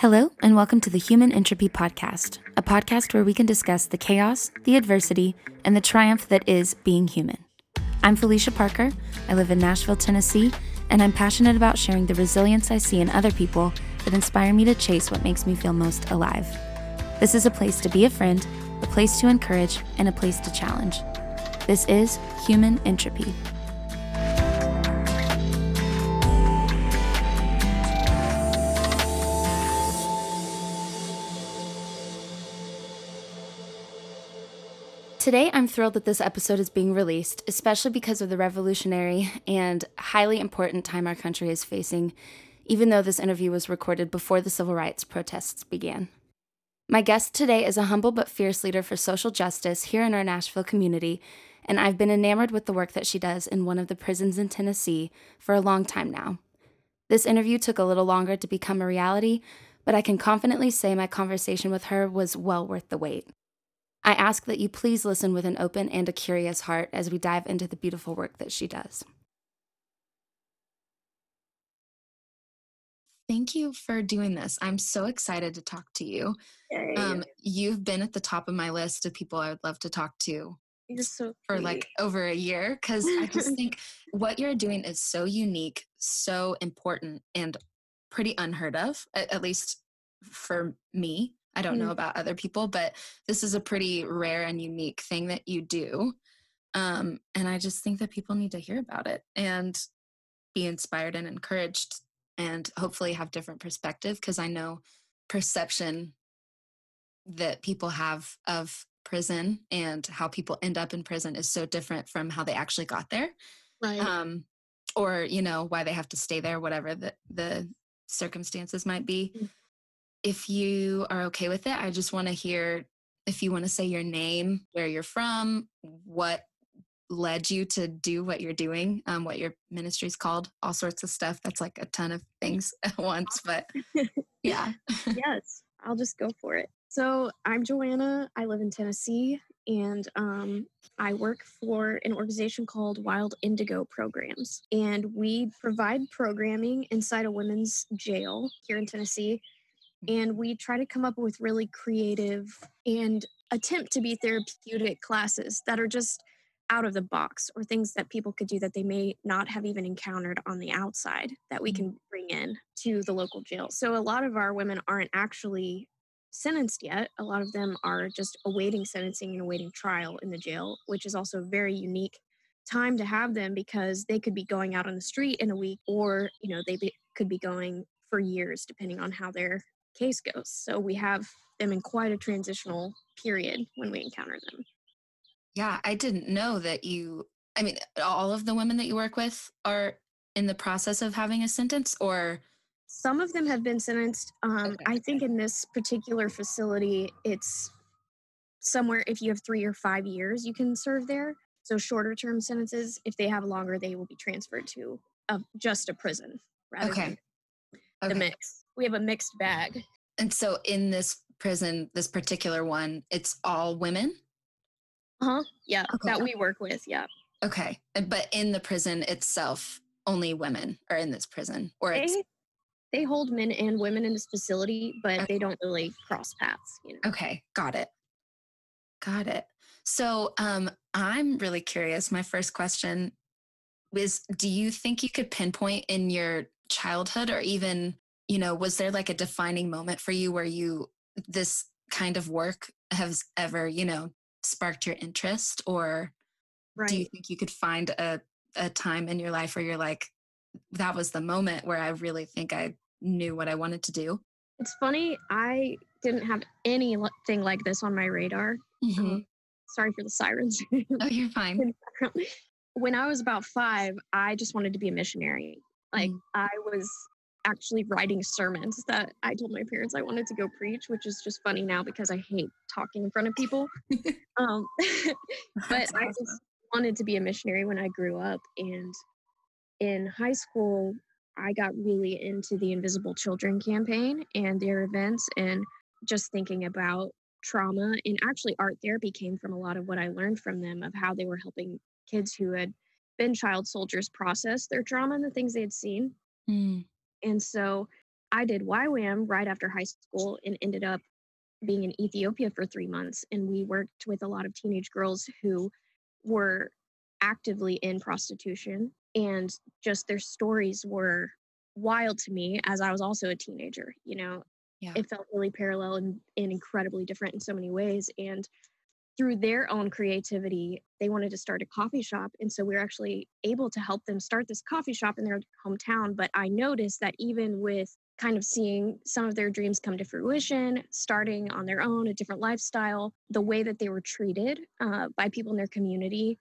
Hello, and welcome to the Human Entropy Podcast, a podcast where we can discuss the chaos, the adversity, and the triumph that is being human. I'm Felicia Parker. I live in Nashville, Tennessee, and I'm passionate about sharing the resilience I see in other people that inspire me to chase what makes me feel most alive. This is a place to be a friend, a place to encourage, and a place to challenge. This is Human Entropy. Today, I'm thrilled that this episode is being released, especially because of the revolutionary and highly important time our country is facing, even though this interview was recorded before the civil rights protests began. My guest today is a humble but fierce leader for social justice here in our Nashville community, and I've been enamored with the work that she does in one of the prisons in Tennessee for a long time now. This interview took a little longer to become a reality, but I can confidently say my conversation with her was well worth the wait. I ask that you please listen with an open and a curious heart as we dive into the beautiful work that she does. Thank you for doing this. I'm so excited to talk to you. Um, you've been at the top of my list of people I would love to talk to so for like over a year because I just think what you're doing is so unique, so important, and pretty unheard of, at, at least for me. I don't mm. know about other people, but this is a pretty rare and unique thing that you do. Um, and I just think that people need to hear about it and be inspired and encouraged and hopefully have different perspective because I know perception that people have of prison and how people end up in prison is so different from how they actually got there. Right. Um, or, you know, why they have to stay there, whatever the, the circumstances might be. If you are okay with it, I just want to hear if you want to say your name, where you're from, what led you to do what you're doing, um, what your ministry is called, all sorts of stuff. That's like a ton of things at once, but yeah. yes, I'll just go for it. So I'm Joanna. I live in Tennessee and um, I work for an organization called Wild Indigo Programs. And we provide programming inside a women's jail here in Tennessee and we try to come up with really creative and attempt to be therapeutic classes that are just out of the box or things that people could do that they may not have even encountered on the outside that we mm. can bring in to the local jail. So a lot of our women aren't actually sentenced yet. A lot of them are just awaiting sentencing and awaiting trial in the jail, which is also a very unique time to have them because they could be going out on the street in a week or, you know, they be, could be going for years depending on how their case goes. So we have them in quite a transitional period when we encounter them. Yeah, I didn't know that you, I mean, all of the women that you work with are in the process of having a sentence or? Some of them have been sentenced. Um, okay. I think in this particular facility, it's somewhere if you have three or five years, you can serve there. So shorter term sentences, if they have longer, they will be transferred to a, just a prison rather okay. than the mix we have a mixed bag. And so in this prison, this particular one, it's all women? Uh-huh. Yeah, okay. that we work with, yeah. Okay. But in the prison itself, only women are in this prison or they, it's they hold men and women in this facility, but okay. they don't really cross paths, you know. Okay, got it. Got it. So um I'm really curious. My first question is do you think you could pinpoint in your childhood or even you know, was there like a defining moment for you where you, this kind of work has ever, you know, sparked your interest? Or right. do you think you could find a, a time in your life where you're like, that was the moment where I really think I knew what I wanted to do? It's funny. I didn't have anything like this on my radar. Mm-hmm. Um, sorry for the sirens. oh, you're fine. when I was about five, I just wanted to be a missionary. Like mm I was actually writing sermons that I told my parents I wanted to go preach, which is just funny now because I hate talking in front of people. um, but awesome. I just wanted to be a missionary when I grew up. And in high school, I got really into the Invisible Children campaign and their events and just thinking about trauma. And actually, art therapy came from a lot of what I learned from them of how they were helping kids who had been child soldiers process their trauma and the things they had seen. Mm. And so I did YWAM right after high school and ended up being in Ethiopia for three months. And we worked with a lot of teenage girls who were actively in prostitution. And just their stories were wild to me as I was also a teenager. You know, yeah. it felt really parallel and, and incredibly different in so many ways. And through their own creativity, they wanted to start a coffee shop. And so we were actually able to help them start this coffee shop in their hometown. But I noticed that even with kind of seeing some of their dreams come to fruition, starting on their own, a different lifestyle, the way that they were treated uh, by people in their community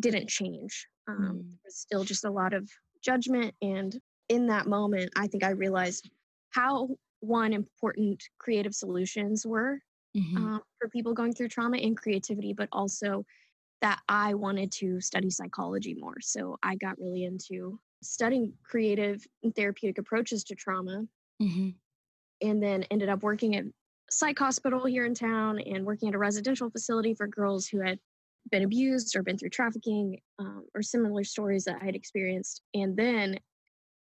didn't change. Um, mm. There was still just a lot of judgment. And in that moment, I think I realized how one important creative solutions were mm-hmm. um, for people going through trauma and creativity, but also that I wanted to study psychology more. So I got really into studying creative and therapeutic approaches to trauma. Mm-hmm. And then ended up working at psych hospital here in town and working at a residential facility for girls who had been abused or been through trafficking um, or similar stories that I had experienced. And then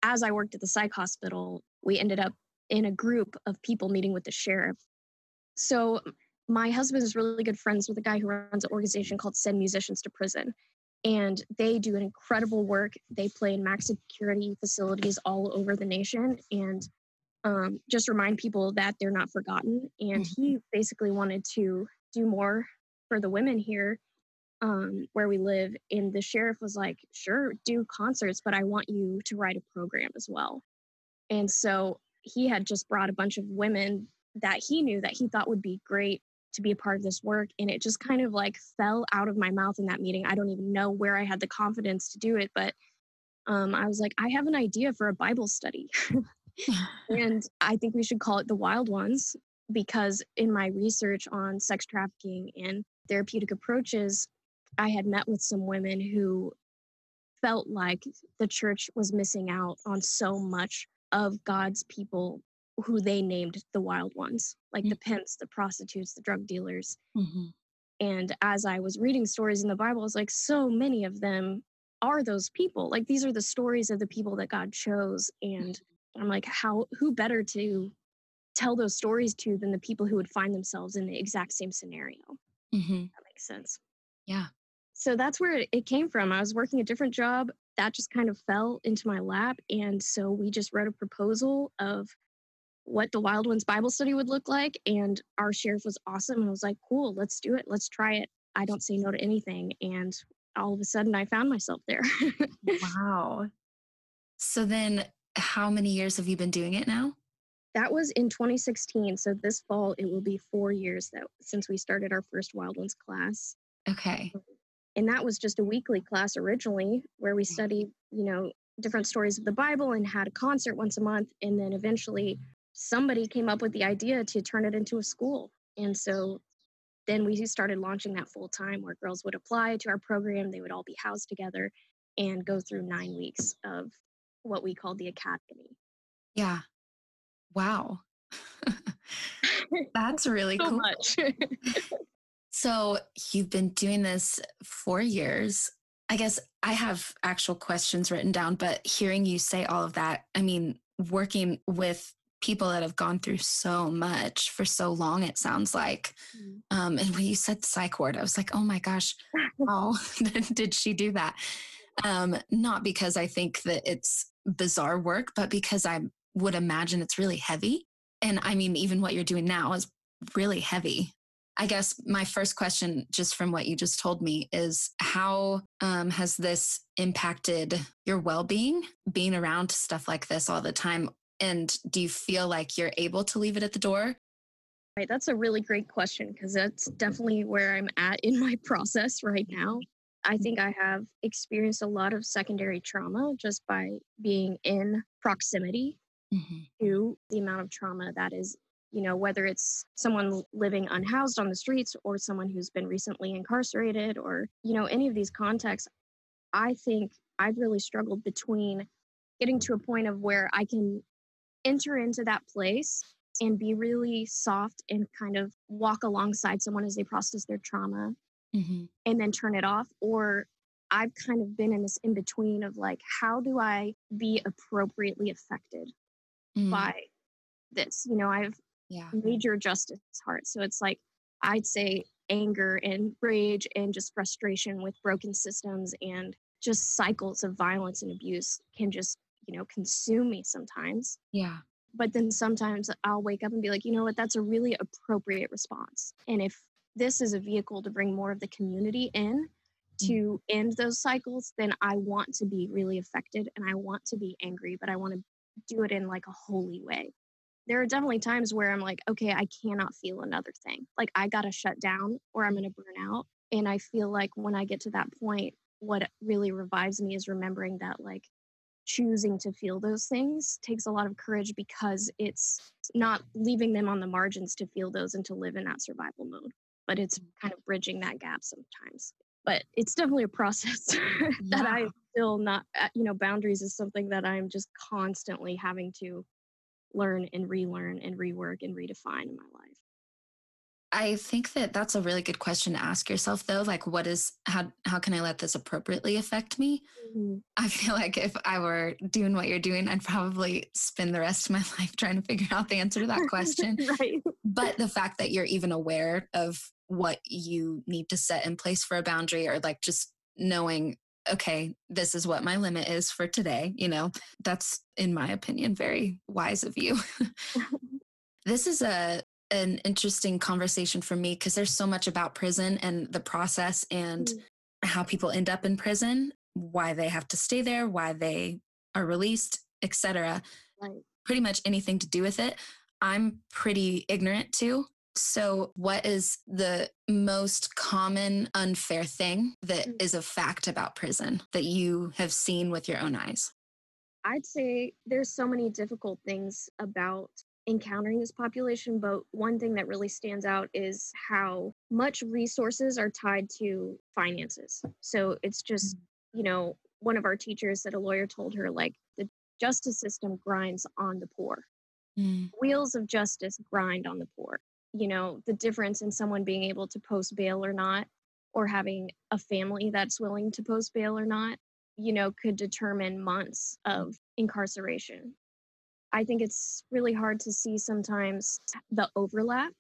as I worked at the psych hospital, we ended up in a group of people meeting with the sheriff so my husband is really good friends with a guy who runs an organization called Send Musicians to Prison. And they do an incredible work. They play in max security facilities all over the nation and um, just remind people that they're not forgotten. And mm-hmm. he basically wanted to do more for the women here um, where we live. And the sheriff was like, sure, do concerts, but I want you to write a program as well. And so he had just brought a bunch of women that he knew that he thought would be great to be a part of this work and it just kind of like fell out of my mouth in that meeting. I don't even know where i had the confidence to do it but um, i was like i have an idea for a bible study. And i think we should call it the wild ones because in my research on sex trafficking and therapeutic approaches i had met with some women who felt like the church was missing out on so much of god's people who they named the wild ones, like mm-hmm. the pimps, the prostitutes, the drug dealers. Mm-hmm. And as I was reading stories in the Bible, I was like, so many of them are those people. Like these are the stories of the people that God chose. And mm-hmm. I'm like, how who better to tell those stories to than the people who would find themselves in the exact same scenario? Mm-hmm. That makes sense. Yeah. So that's where it came from. I was working a different job that just kind of fell into my lap. And so we just wrote a proposal of what the Wild Ones Bible study would look like. And our sheriff was awesome and was like, cool, let's do it. Let's try it. I don't say no to anything. And all of a sudden, I found myself there. wow. So then, how many years have you been doing it now? That was in 2016. So this fall, it will be four years that since we started our first Wild Ones class. Okay. Um, and that was just a weekly class originally, where we studied, you know, different stories of the Bible and had a concert once a month. And then eventually somebody came up with the idea to turn it into a school. And so then we started launching that full time where girls would apply to our program. They would all be housed together and go through nine weeks of what we call the academy. Yeah. Wow. That's really so cool. Much. so you've been doing this for years. I guess I have actual questions written down, but hearing you say all of that, I mean, working with people that have gone through so much for so long it sounds like mm. um, and when you said psych ward i was like oh my gosh how did she do that um, not because i think that it's bizarre work but because i would imagine it's really heavy and i mean even what you're doing now is really heavy I guess my first question, just from what you just told me, is how um, has this impacted your well being, being around stuff like this all the time? And do you feel like you're able to leave it at the door? Right, that's a really great question because that's definitely where I'm at in my process right now. I mm-hmm. think I have experienced a lot of secondary trauma just by being in proximity mm-hmm. to the amount of trauma that is, you know, whether it's someone living unhoused on the streets or someone who's been recently incarcerated or, you know, any of these contexts. I think I've really struggled between getting to a point of where I can enter into that place and be really soft and kind of walk alongside someone as they process their trauma mm-hmm. and then turn it off or i've kind of been in this in between of like how do i be appropriately affected mm. by this. You know, I have Yeah. major justice heart. So it's like I'd say anger and rage and just frustration with broken systems and just cycles of violence and abuse can just, you know, consume me sometimes. Yeah. But then sometimes I'll wake up and be like, you know what, that's a really appropriate response. And if this is a vehicle to bring more of the community in mm. to end those cycles, then I want to be really affected and I want to be angry, but I want to do it in like a holy way. There are definitely times where I'm like, okay, I cannot feel another thing. Like I got to shut down or I'm going to burn out. And I feel like when I get to that point, what really revives me is remembering that like choosing to feel those things takes a lot of courage because it's not leaving them on the margins to feel those and to live in that survival mode but it's kind of bridging that gap sometimes. But it's definitely a process that i Yeah. still not uh, you know boundaries is something that i'm just constantly having to learn and relearn and rework and redefine in my life I think that that's a really good question to ask yourself though like what is how how can I let this appropriately affect me? Mm-hmm. I feel like if I were doing what you're doing I'd probably spend the rest of my life trying to figure out the answer to that question. right but the fact that you're even aware of what you need to set in place for a boundary or like just knowing okay this is what my limit is for today you know that's in my opinion very wise of you this is a an interesting conversation for me because there's so much about prison and the process and Mm. how people end up in prison why they have to stay there why they are released etc right pretty much anything to do with it, I'm pretty ignorant to. So, what is the most common unfair thing that Mm. is a fact about prison that you have seen with your own eyes? I'd say there's so many difficult things about encountering this population, but one thing that really stands out is how much resources are tied to finances. So it's just, mm. you know, one of our teachers said a lawyer told her, like, the justice system grinds on the poor. Mm. Wheels of justice grind on the poor. You know, the difference in someone being able to post bail or not, or having a family that's willing to post bail or not, you know, could determine months of incarceration. I think it's really hard to see sometimes the overlap.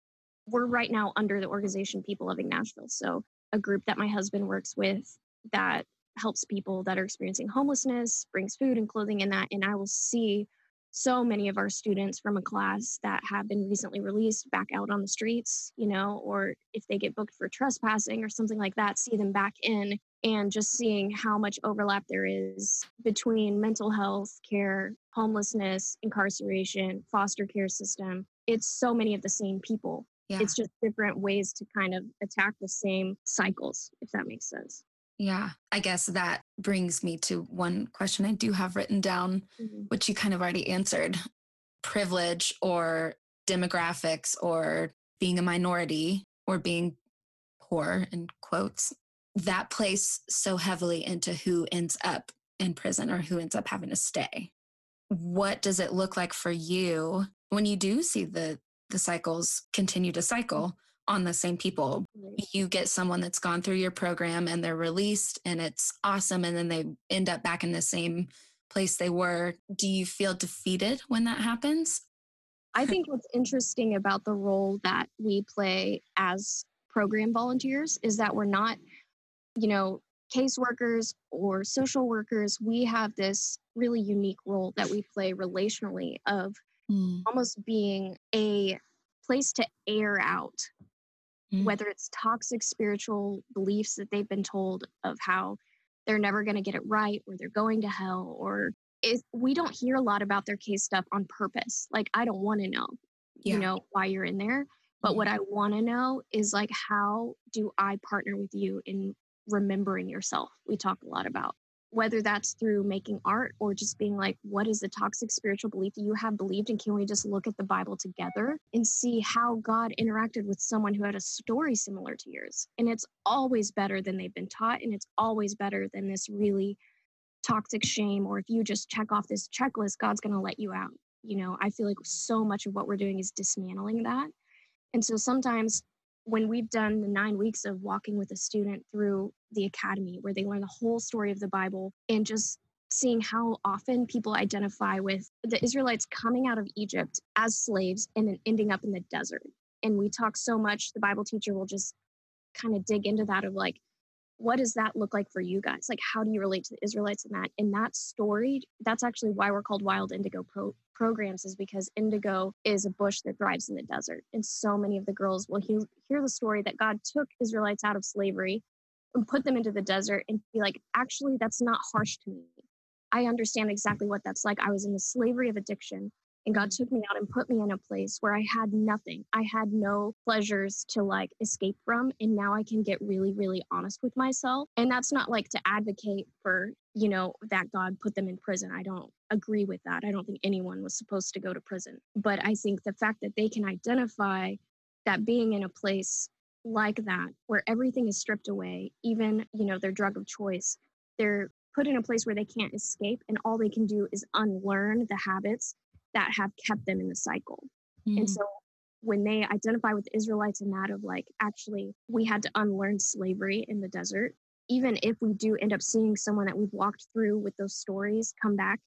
We're right now under the organization People Loving Nashville. So, a group that my husband works with that helps people that are experiencing homelessness, brings food and clothing in that. And I will see so many of our students from a class that have been recently released back out on the streets, you know, or if they get booked for trespassing or something like that, see them back in and just seeing how much overlap there is between mental health care, homelessness, incarceration, foster care system. It's so many of the same people. Yeah. It's just different ways to kind of attack the same cycles, if that makes sense. yeah. I guess that brings me to one question I do have written down, mm-hmm. which you kind of already answered privilege or demographics or being a minority or being poor in quotes that plays so heavily into who ends up in prison or who ends up having to stay. What does it look like for you when you do see the the cycles continue to cycle on the same people? You get someone that's gone through your program and they're released and it's awesome and then they end up back in the same place they were. Do you feel defeated when that happens? I think what's interesting about the role that we play as program volunteers is that we're not, you know, caseworkers or social workers. We have this really unique role that we play relationally of almost being a place to air out Mm. whether it's toxic spiritual beliefs that they've been told of how they're never going to get it right or they're going to hell or it, we don't hear a lot about their case stuff on purpose like i don't want to know Yeah. you know why you're in there but what i want to know is like how do i partner with you in remembering yourself we talk a lot about whether that's through making art or just being like, what is the toxic spiritual belief that you have believed? And can we just look at the Bible together and see how God interacted with someone who had a story similar to yours? And it's always better than they've been taught. And it's always better than this really toxic shame. Or if you just check off this checklist, God's going to let you out. You know, I feel like so much of what we're doing is dismantling that. And so sometimes when we've done the nine weeks of walking with a student through the academy where they learn the whole story of the Bible and just seeing how often people identify with the Israelites coming out of Egypt as slaves and then ending up in the desert. And we talk so much, the Bible teacher will just kind of dig into that of like, what does that look like for you guys? Like, how do you relate to the Israelites in that? In that story, that's actually why we're called Wild Indigo Pro- programs, is because indigo is a bush that thrives in the desert. And so many of the girls will hear, hear the story that God took Israelites out of slavery and put them into the desert and be like, actually, that's not harsh to me. I understand exactly what that's like. I was in the slavery of addiction. And God took me out and put me in a place where I had nothing. I had no pleasures to like escape from. And now I can get really, really honest with myself. And that's not like to advocate for, you know, that God put them in prison. I don't agree with that. I don't think anyone was supposed to go to prison. But I think the fact that they can identify that being in a place like that, where everything is stripped away, even, you know, their drug of choice, they're put in a place where they can't escape and all they can do is unlearn the habits that have kept them in the cycle. Mm-hmm. And so when they identify with the Israelites in that of like, actually, we had to unlearn slavery in the desert, even if we do end up seeing someone that we've walked through with those stories come back,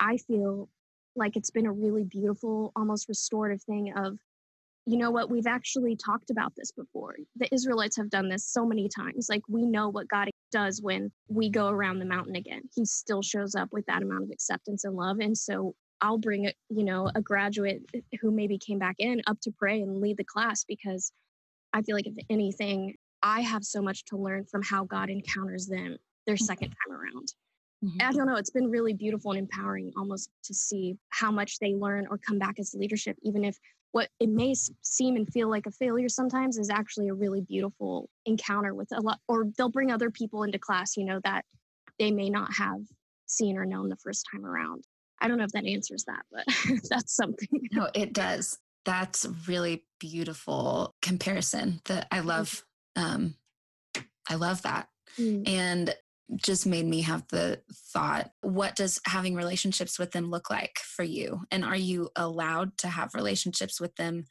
I feel like it's been a really beautiful, almost restorative thing of, you know what, we've actually talked about this before. The Israelites have done this so many times. Like we know what God does when we go around the mountain again. He still shows up with that amount of acceptance and love. And so I'll bring a, you know, a graduate who maybe came back in up to pray and lead the class because I feel like if anything, I have so much to learn from how God encounters them their second time around. Mm-hmm. I don't know, it's been really beautiful and empowering almost to see how much they learn or come back as leadership, even if what it may seem and feel like a failure sometimes is actually a really beautiful encounter with a lot, or they'll bring other people into class, you know, that they may not have seen or known the first time around. I don't know if that answers that, but that's something. No, it does. That's really beautiful comparison that I mm-hmm. love. Um, I love that. Mm. And just made me have the thought what does having relationships with them look like for you and are you allowed to have relationships with them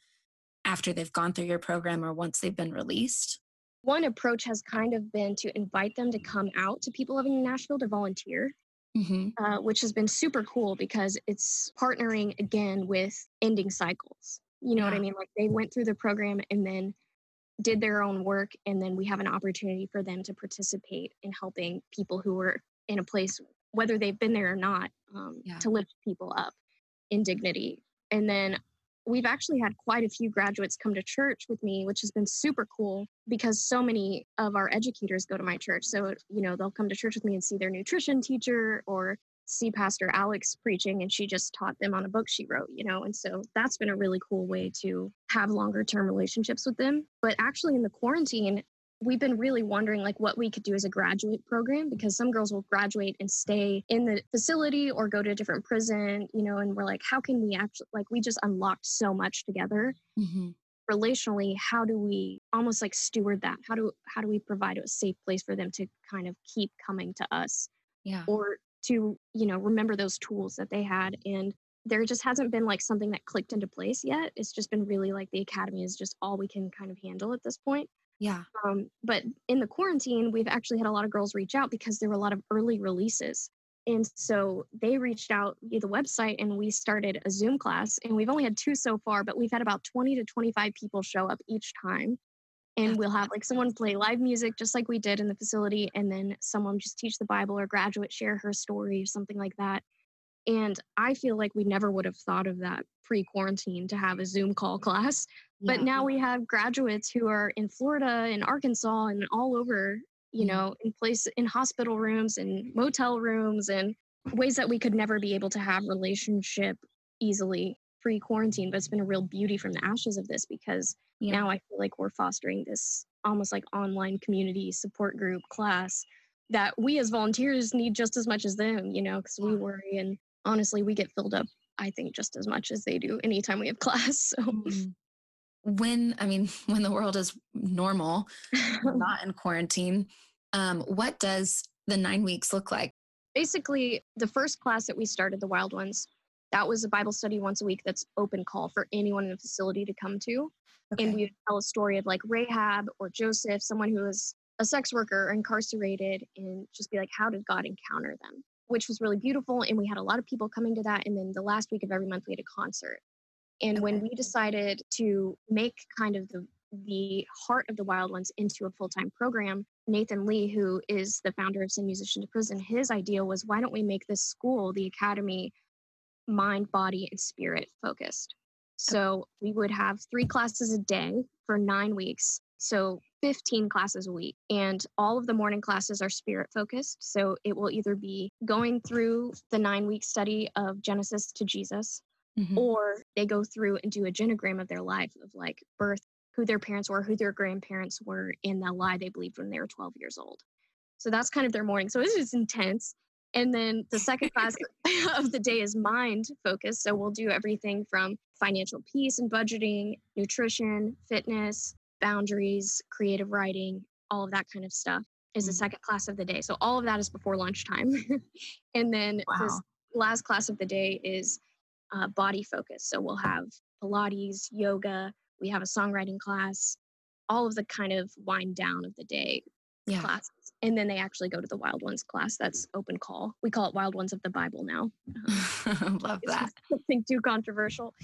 after they've gone through your program or once they've been released one approach has kind of been to invite them to come out to people living in nashville to volunteer mm-hmm. uh, which has been super cool because it's partnering again with ending cycles you know yeah. what i mean like they went through the program and then did their own work and then we have an opportunity for them to participate in helping people who are in a place whether they've been there or not um, yeah. to lift people up in dignity and then we've actually had quite a few graduates come to church with me which has been super cool because so many of our educators go to my church so you know they'll come to church with me and see their nutrition teacher or see Pastor Alex preaching and she just taught them on a book she wrote, you know. And so that's been a really cool way to have longer term relationships with them. But actually in the quarantine, we've been really wondering like what we could do as a graduate program because some girls will graduate and stay in the facility or go to a different prison, you know, and we're like, how can we actually like we just unlocked so much together. Mm-hmm. Relationally how do we almost like steward that? How do how do we provide a safe place for them to kind of keep coming to us? Yeah. Or to you know remember those tools that they had and there just hasn't been like something that clicked into place yet. It's just been really like the academy is just all we can kind of handle at this point yeah. Um, but in the quarantine we've actually had a lot of girls reach out because there were a lot of early releases. And so they reached out via the website and we started a zoom class and we've only had two so far but we've had about 20 to 25 people show up each time. And we'll have like someone play live music just like we did in the facility and then someone just teach the bible or graduate share her story or something like that and i feel like we never would have thought of that pre-quarantine to have a zoom call class yeah. but now we have graduates who are in florida and arkansas and all over you mm-hmm. know in place in hospital rooms and motel rooms and ways that we could never be able to have relationship easily pre quarantine, but it's been a real beauty from the ashes of this because yeah. now I feel like we're fostering this almost like online community support group class that we as volunteers need just as much as them, you know, because we worry and honestly, we get filled up, I think, just as much as they do anytime we have class. So. Mm-hmm. When, I mean, when the world is normal, not in quarantine, um, what does the nine weeks look like? Basically, the first class that we started, the Wild Ones, that was a Bible study once a week that's open call for anyone in the facility to come to. Okay. And we would tell a story of like Rahab or Joseph, someone who was a sex worker incarcerated, and just be like, how did God encounter them? Which was really beautiful. And we had a lot of people coming to that. And then the last week of every month, we had a concert. And okay. when we decided to make kind of the the heart of the Wild Ones into a full time program, Nathan Lee, who is the founder of Send Musician to Prison, his idea was why don't we make this school, the academy, mind, body, and spirit focused? So we would have three classes a day for nine weeks. So 15 classes a week. And all of the morning classes are spirit focused. So it will either be going through the nine week study of Genesis to Jesus, mm-hmm. or they go through and do a genogram of their life of like birth, who their parents were, who their grandparents were, and the lie they believed when they were 12 years old. So that's kind of their morning. So it's just intense. And then the second class of the day is mind focused. So we'll do everything from financial peace and budgeting, nutrition, fitness, boundaries, creative writing, all of that kind of stuff is mm-hmm. the second class of the day. So all of that is before lunchtime. and then wow. this last class of the day is uh, body focus. So we'll have Pilates, yoga, we have a songwriting class, all of the kind of wind down of the day yeah. classes. And then they actually go to the Wild Ones class. That's open call. We call it Wild Ones of the Bible now. Um, Love that. Something too controversial.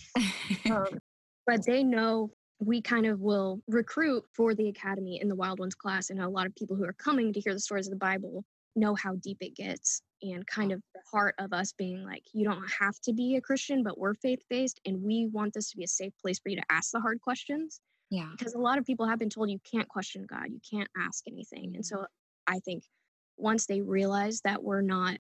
um, but they know we kind of will recruit for the academy in the Wild Ones class. And a lot of people who are coming to hear the stories of the Bible know how deep it gets and kind of the heart of us being like, you don't have to be a Christian, but we're faith based. And we want this to be a safe place for you to ask the hard questions. Yeah. Because a lot of people have been told you can't question God, you can't ask anything. And so mm-hmm. I think once they realize that we're not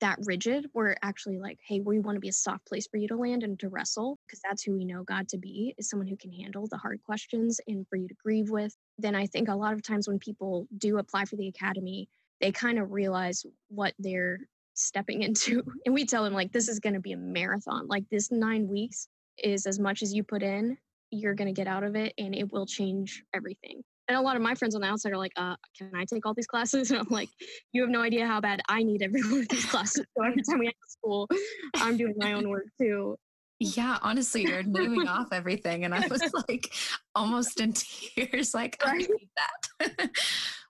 that rigid. We're actually like, hey, we want to be a soft place for you to land and to wrestle because that's who we know God to be is someone who can handle the hard questions and for you to grieve with. Then I think a lot of times when people do apply for the academy, they kind of realize what they're stepping into. And we tell them, like, this is going to be a marathon. Like, this nine weeks is as much as you put in, you're going to get out of it and it will change everything and a lot of my friends on the outside are like, uh, can I take all these classes? And I'm like, you have no idea how bad I need every one of these classes. So every time we have school, I'm doing my own work too. Yeah, honestly, you're naming off everything. And I was like almost in tears, like. I need that.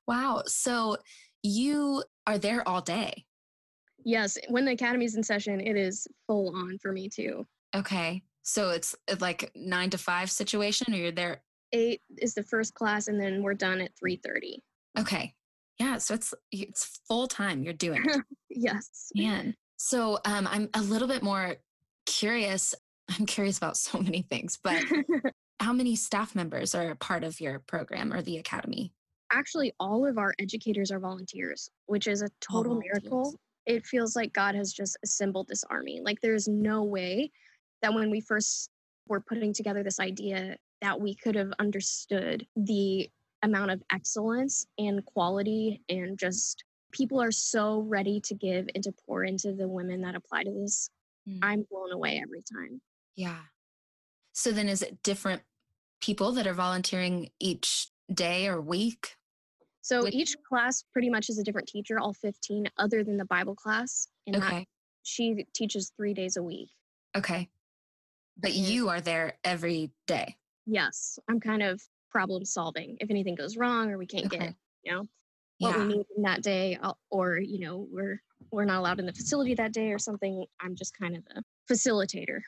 wow. So you are there all day. Yes. When the academy's in session, it is full on for me too. Okay. So it's like nine to five situation, or you're there eight is the first class, and then we're done at three thirty. Okay. Yeah. So it's it's full time. You're doing it. yes. Man. So um, I'm a little bit more curious. I'm curious about so many things, but how many staff members are part of your program or the academy? Actually, all of our educators are volunteers, which is a total miracle. It feels like God has just assembled this army. Like, there's no way that when we first were putting together this idea that we could have understood the amount of excellence and quality and just people are so ready to give and to pour into the women that apply to this. Mm. I'm blown away every time. Yeah. So then is it different people that are volunteering each day or week? So each class pretty much is a different teacher, all 15, other than the Bible class. And okay. that she teaches three days a week. Okay. But you are there every day. Yes, I'm kind of problem solving. If anything goes wrong or we can't okay. get, you know, what yeah. we need in that day, or you know, we're we're not allowed in the facility that day or something. I'm just kind of the facilitator.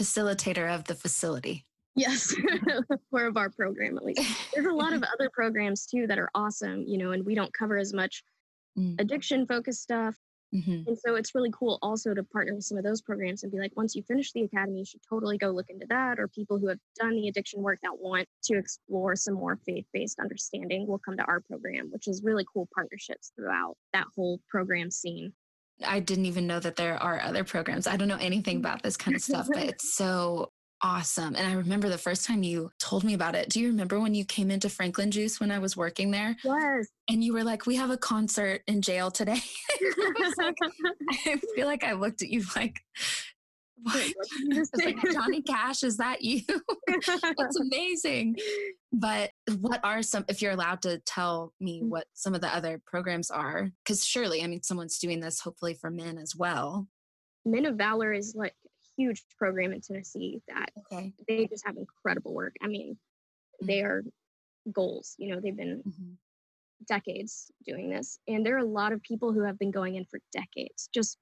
Facilitator of the facility. Yes, or of our program at least. There's a lot of other programs too that are awesome, you know, and we don't cover as much mm. addiction focused stuff Mm-hmm. And so it's really cool also to partner with some of those programs and be like, once you finish the academy, you should totally go look into that. Or people who have done the addiction work that want to explore some more faith based understanding will come to our program, which is really cool partnerships throughout that whole program scene. I didn't even know that there are other programs. I don't know anything about this kind of stuff, but it's so awesome. And I remember the first time you told me about it. Do you remember when you came into Franklin Juice when I was working there? Yes. And you were like, we have a concert in jail today. I, like, I feel like I looked at you like, what? Like, Johnny Cash, is that you? That's amazing. But what are some, if you're allowed to tell me mm. what some of the other programs are? Because surely, I mean, someone's doing this hopefully for men as well. Men of Valor is like huge program in Tennessee that okay. they just have incredible work. I mean, mm-hmm. they are goals. You know, they've been mm-hmm. decades doing this. And there are a lot of people who have been going in for decades. Just,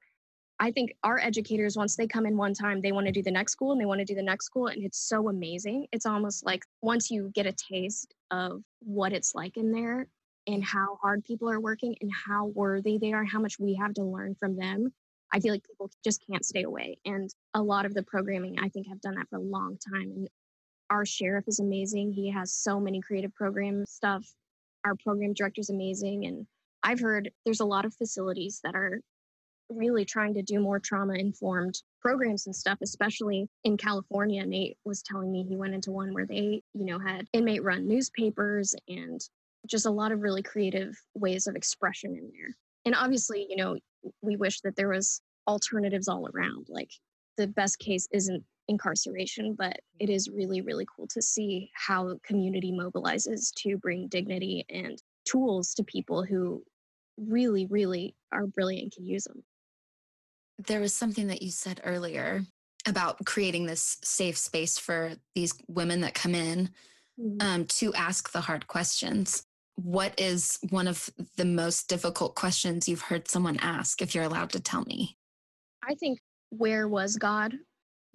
I think our educators, once they come in one time, they want to do the next school and they want to do the next school. And it's so amazing. It's almost like once you get a taste of what it's like in there and how hard people are working and how worthy they are, how much we have to learn from them. I feel like people just can't stay away. And a lot of the programming, I think, have done that for a long time. And our sheriff is amazing. He has so many creative program stuff. Our program director is amazing. And I've heard there's a lot of facilities that are really trying to do more trauma informed programs and stuff, especially in California. Nate was telling me he went into one where they, you know, had inmate run newspapers and just a lot of really creative ways of expression in there. And obviously, you know, we wish that there was alternatives all around. Like the best case isn't incarceration, but it is really, really cool to see how community mobilizes to bring dignity and tools to people who really, really are brilliant and can use them. There was something that you said earlier about creating this safe space for these women that come in mm-hmm. um, to ask the hard questions. What is one of the most difficult questions you've heard someone ask, if you're allowed to tell me? I think, where was God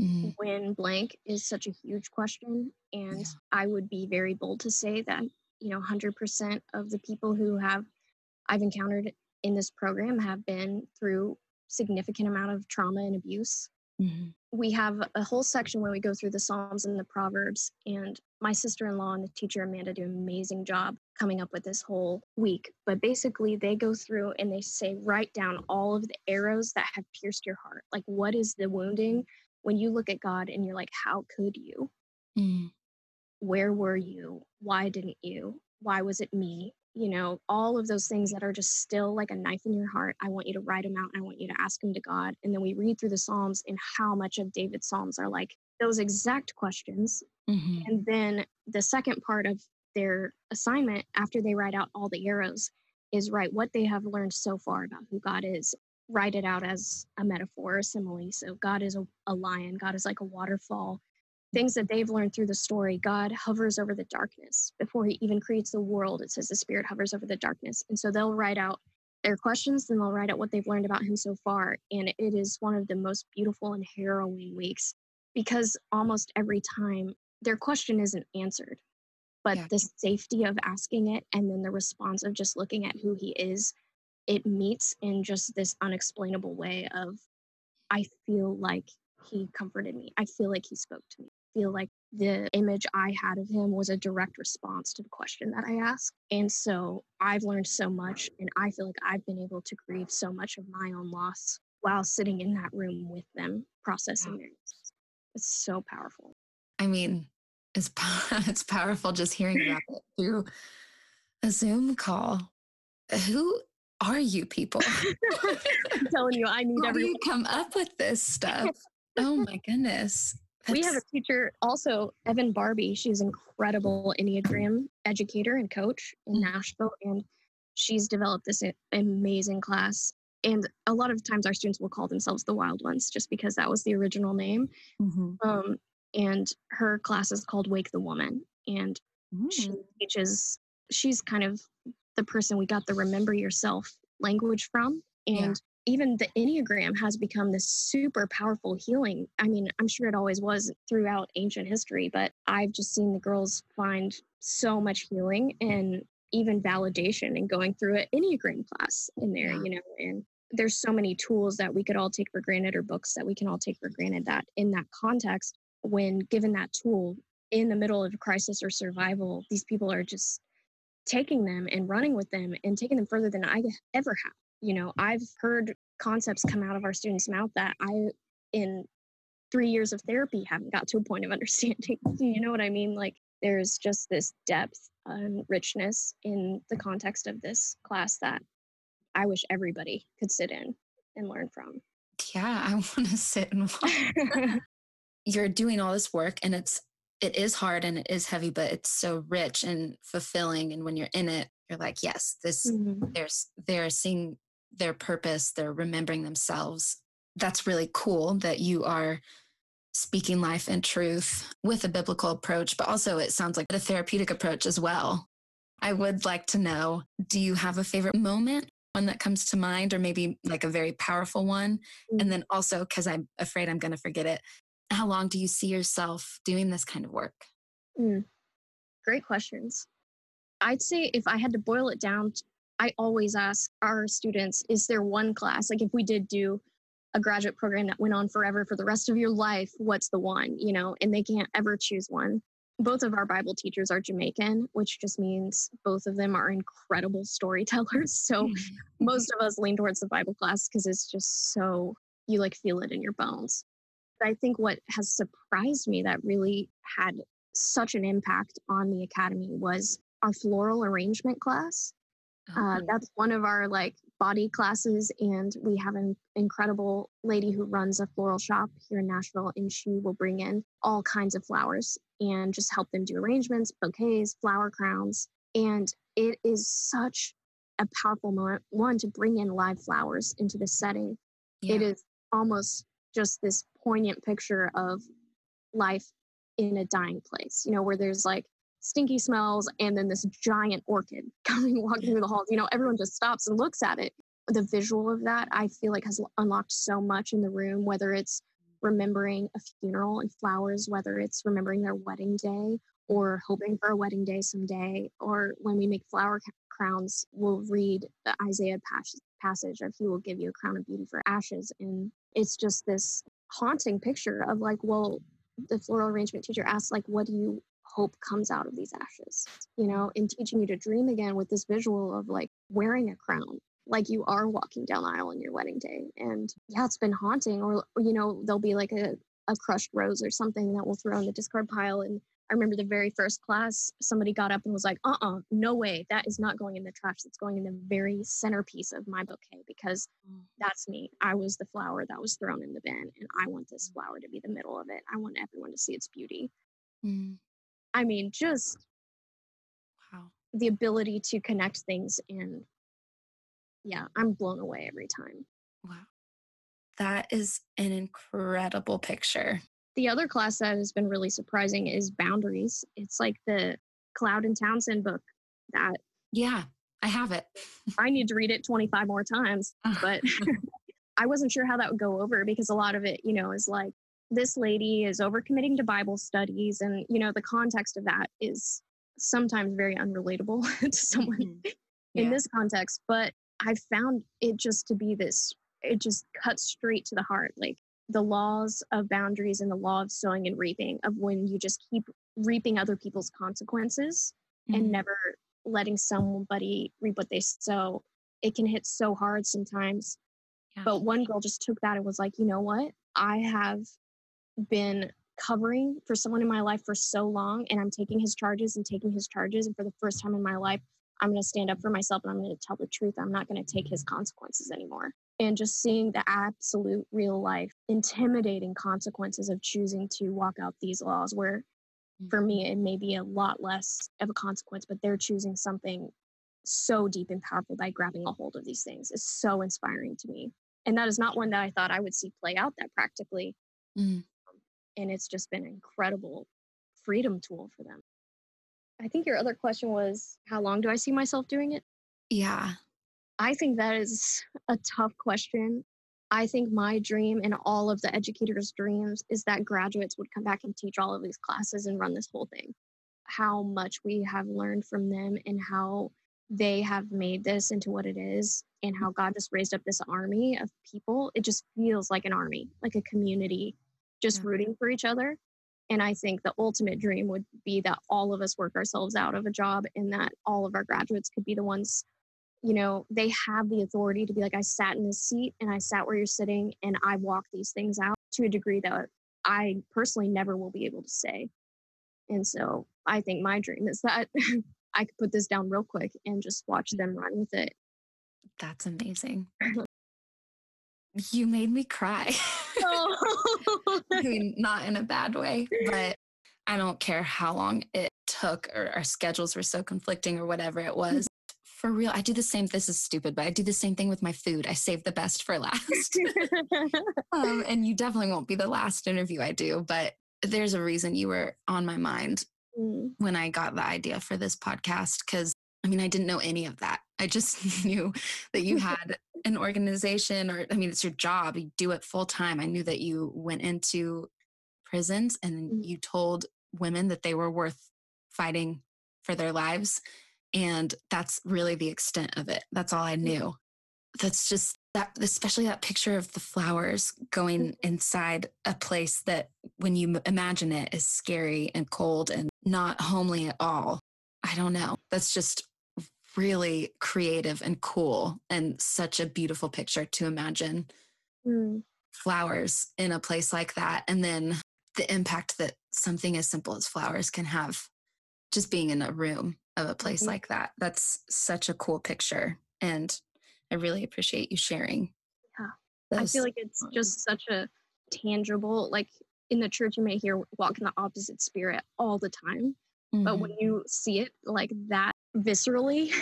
mm-hmm. when blank is such a huge question. And yeah. I would be very bold to say that, you know, 100% of the people who have I've encountered in this program have been through significant amount of trauma and abuse. Mm-hmm. We have a whole section where we go through the Psalms and the Proverbs, and my sister in law and the teacher Amanda do an amazing job coming up with this whole week. But basically, they go through and they say, write down all of the arrows that have pierced your heart. Like, what is the wounding? when you look at God and you're like, how could you? Mm. Where were you? Why didn't you? Why was it me? You know, all of those things that are just still like a knife in your heart. I want you to write them out and I want you to ask them to God. And then we read through the Psalms and how much of David's Psalms are like those exact questions. Mm-hmm. And then the second part of their assignment after they write out all the arrows is write what they have learned so far about who God is write it out as a metaphor, a simile. So God is a, a lion, God is like a waterfall. Things that they've learned through the story, God hovers over the darkness. Before he even creates the world, it says the spirit hovers over the darkness. And so they'll write out their questions, then they'll write out what they've learned about him so far. And it is one of the most beautiful and harrowing weeks because almost every time their question isn't answered. But yeah. the safety of asking it and then the response of just looking at who he is it meets in just this unexplainable way of I feel like he comforted me. I feel like he spoke to me. Feel like the image I had of him was a direct response to the question that I asked. And so I've learned so much and I feel like I've been able to grieve so much of my own loss while sitting in that room with them processing yeah. It's so powerful. I mean, it's it's powerful just hearing about it through a Zoom call. Who are you people? I'm telling you, I need How everyone. You come up with this stuff? oh my goodness. We have a teacher also, Evan Barbie. She's incredible Enneagram educator and coach in mm-hmm. Nashville. And she's developed this amazing class. And a lot of times our students will call themselves the Wild Ones just because that was the original name. Mm-hmm. Um, and her class is called Wake the Woman. And mm. she teaches, she's kind of the person we got the remember yourself language from. And. Even the Enneagram has become this super powerful healing. I mean, I'm sure it always was throughout ancient history, but I've just seen the girls find so much healing and even validation in going through an Enneagram class in there, yeah. you know, and there's so many tools that we could all take for granted or books that we can all take for granted that in that context, when given that tool in the middle of a crisis or survival, these people are just taking them and running with them and taking them further than I ever have. You know, I've heard concepts come out of our students' mouth that I, in three years of therapy, haven't got to a point of understanding. you know what I mean? Like, there's just this depth and richness in the context of this class that I wish everybody could sit in and learn from. Yeah, I want to sit and watch. You're doing all this work and it's it is hard and it is heavy, but it's so rich and fulfilling. And when you're in it, you're like, yes, this, mm-hmm. there's, they're seeing their purpose, they're remembering themselves. That's really cool that you are speaking life and truth with a biblical approach, but also it sounds like a therapeutic approach as well. I would like to know do you have a favorite moment? One that comes to mind, or maybe like a very powerful one? Mm-hmm. And then also, because I'm afraid I'm going to forget it, how long do you see yourself doing this kind of work? Mm. Great questions. I'd say if I had to boil it down, I always ask our students, is there one class? Like if we did do a graduate program that went on forever for the rest of your life, what's the one? You know, and they can't ever choose one. Both of our Bible teachers are Jamaican, which just means both of them are incredible storytellers. So most of us lean towards the Bible class because it's just so, you like feel it in your bones. But I think what has surprised me that really had such an impact on the academy was our floral arrangement class. Uh, oh. that's one of our like body classes, and we have an incredible lady who runs a floral shop here in Nashville, and she will bring in all kinds of flowers and just help them do arrangements, bouquets, flower crowns, and it is such a powerful moment. One to bring in live flowers into the setting. Yeah. It is almost just this poignant picture of life in a dying place. You know, where there's like stinky smells and then this giant orchid coming walking through the halls. You know everyone just stops and looks at it. The visual of that i feel like has unlocked so much in the room whether it's remembering a funeral and flowers whether it's remembering their wedding day or hoping for a wedding day someday or when we make flower crowns we'll read the isaiah passage of he will give you a crown of beauty for ashes. And it's just this haunting picture of like well the floral arrangement teacher asks like what do you hope comes out of these ashes, you know, in teaching you to dream again with this visual of like wearing a crown, like you are walking down the aisle on your wedding day. And yeah, it's been haunting. Or, you know, there'll be like a, a crushed rose or something that we'll throw in the discard pile. And I remember the very first class, somebody got up and was like, uh uh-uh, uh no way, that is not going in the trash. That's going in the very centerpiece of my bouquet because that's me. I was the flower that was thrown in the bin, and I want this flower to be the middle of it. I want everyone to see its beauty. Mm. I mean, just wow. The ability to connect things and yeah, I'm blown away every time. Wow. That is an incredible picture. The other class that has been really surprising is Boundaries. It's like the Cloud and Townsend book that Yeah, I have it. I need to read it 25 more times, but I wasn't sure how that would go over because a lot of it, you know, is like this lady is overcommitting to Bible studies. And, you know, the context of that is sometimes very unrelatable to someone mm-hmm. yeah. in this context. But I found it just to be this, it just cuts straight to the heart. Like the laws of boundaries and the law of sowing and reaping, of when you just keep reaping other people's consequences mm-hmm. and never letting somebody reap what they sow. It can hit so hard sometimes. Yeah. But one girl just took that and was like, you know what? I have been covering for someone in my life for so long and I'm taking his charges and taking his charges. And for the first time in my life, I'm going to stand up for myself and I'm going to tell the truth. I'm not going to take his consequences anymore. And just seeing the absolute real life intimidating consequences of choosing to walk out these laws, where for me, it may be a lot less of a consequence, but they're choosing something so deep and powerful by grabbing a hold of these things is so inspiring to me. And that is not one that I thought I would see play out that practically. Mm and it's just been an incredible freedom tool for them. I think your other question was how long do I see myself doing it? Yeah. I think that is a tough question. I think my dream and all of the educators' dreams is that graduates would come back and teach all of these classes and run this whole thing. How much we have learned from them and how they have made this into what it is and how God just raised up this army of people. It just feels like an army, like a community just yeah. rooting for each other. And I think the ultimate dream would be that all of us work ourselves out of a job and that all of our graduates could be the ones, you know, they have the authority to be like, I sat in this seat and I sat where you're sitting and I walked these things out to a degree that I personally never will be able to say. And so I think my dream is that I could put this down real quick and just watch them run with it. That's amazing. you made me cry. I mean, not in a bad way, but I don't care how long it took or our schedules were so conflicting or whatever it was. For real, I do the same. This is stupid, but I do the same thing with my food. I save the best for last. um, and you definitely won't be the last interview I do, but there's a reason you were on my mind mm. when I got the idea for this podcast because I mean, I didn't know any of that. I just knew that you had an organization, or I mean, it's your job. You do it full time. I knew that you went into prisons and mm. you told women that they were worth fighting for their lives. And that's really the extent of it. That's all I knew. That's just that, especially that picture of the flowers going mm. inside a place that, when you imagine it, is scary and cold and not homely at all. I don't know. That's just really creative and cool and such a beautiful picture to imagine mm. flowers in a place like that. And then the impact that something as simple as flowers can have just being in a room of a place mm-hmm. like that. That's such a cool picture. And I really appreciate you sharing. Yeah. I feel like it's just such a tangible, like in the church, you may hear walk in the opposite spirit all the time. Mm-hmm. But when mm-hmm. you see it like that viscerally,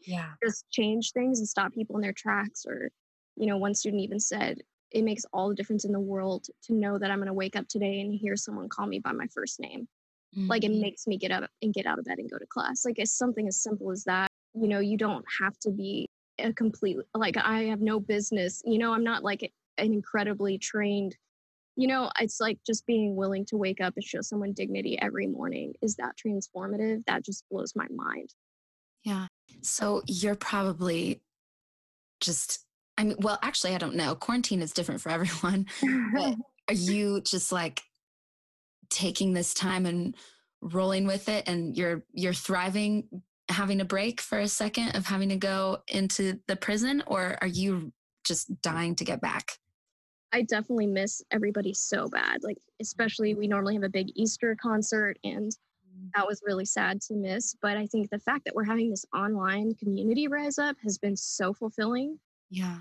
yeah, just change things and stop people in their tracks. Or, you know, one student even said, it makes all the difference in the world to know that I'm going to wake up today and hear someone call me by my first name. Mm-hmm. Like it mm-hmm. makes me get up and get out of bed and go to class. Like it's something as simple as that. You know, you don't have to be a complete, like I have no business, you know, I'm not like an incredibly trained you know, it's like just being willing to wake up and show someone dignity every morning. Is that transformative? That just blows my mind. Yeah. So you're probably just, I mean, well, actually, I don't know. Quarantine is different for everyone. but are you just like taking this time and rolling with it and you're you're thriving having a break for a second of having to go into the prison or are you just dying to get back I definitely miss everybody so bad. Like, especially we normally have a big Easter concert, and. That was really sad to miss. But I think the fact that we're having this online community rise up has been so fulfilling. Yeah.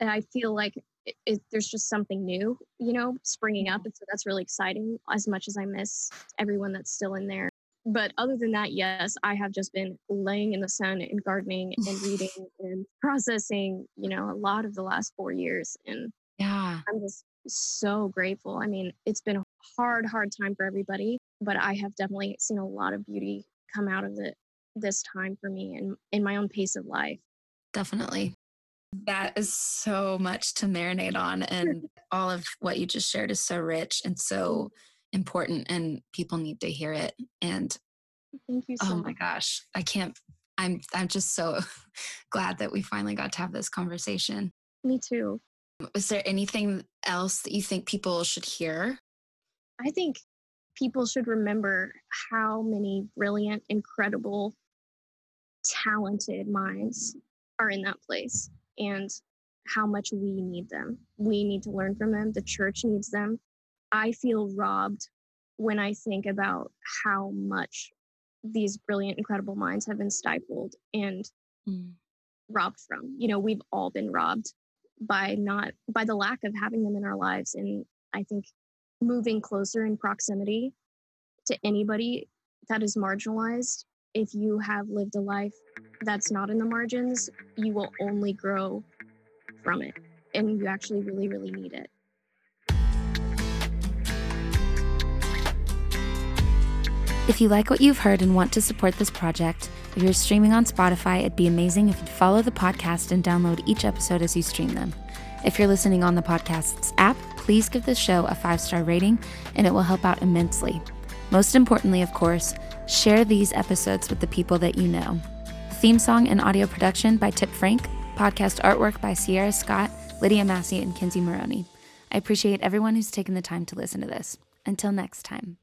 And I feel like it, it, there's just something new, you know, springing up. Mm-hmm. And so that's really exciting as much as I miss everyone that's still in there. But other than that, yes, I have just been laying in the sun and gardening and reading and processing, you know, a lot of the last four years. And yeah. I'm just so grateful. I mean, it's been hard, hard time for everybody, but I have definitely seen a lot of beauty come out of it this time for me and in my own pace of life. Definitely. That is so much to marinate on. And all of what you just shared is so rich and so important, and people need to hear it. And thank you oh so oh much. my gosh, I can't. I'm I'm just so glad that we finally got to have this conversation. Me too. Is there anything else that you think people should hear? I think people should remember how many brilliant, incredible, talented minds are in that place and how much we need them. We need to learn from them. The church needs them. I feel robbed when I think about how much these brilliant, incredible minds have been stifled and mm. robbed from. You know, we've all been robbed by not by the lack of having them in our lives and i think moving closer in proximity to anybody that is marginalized if you have lived a life that's not in the margins you will only grow from it and you actually really really need it If you like what you've heard and want to support this project, if you're streaming on Spotify, it'd be amazing if you'd follow the podcast and download each episode as you stream them. If you're listening on the podcast's app, please give this show a five star rating, and it will help out immensely. Most importantly, of course, share these episodes with the people that you know. Theme song and audio production by Tip Frank, podcast artwork by Sierra Scott, Lydia Massey, and Kinsey Maroney. I appreciate everyone who's taken the time to listen to this. Until next time.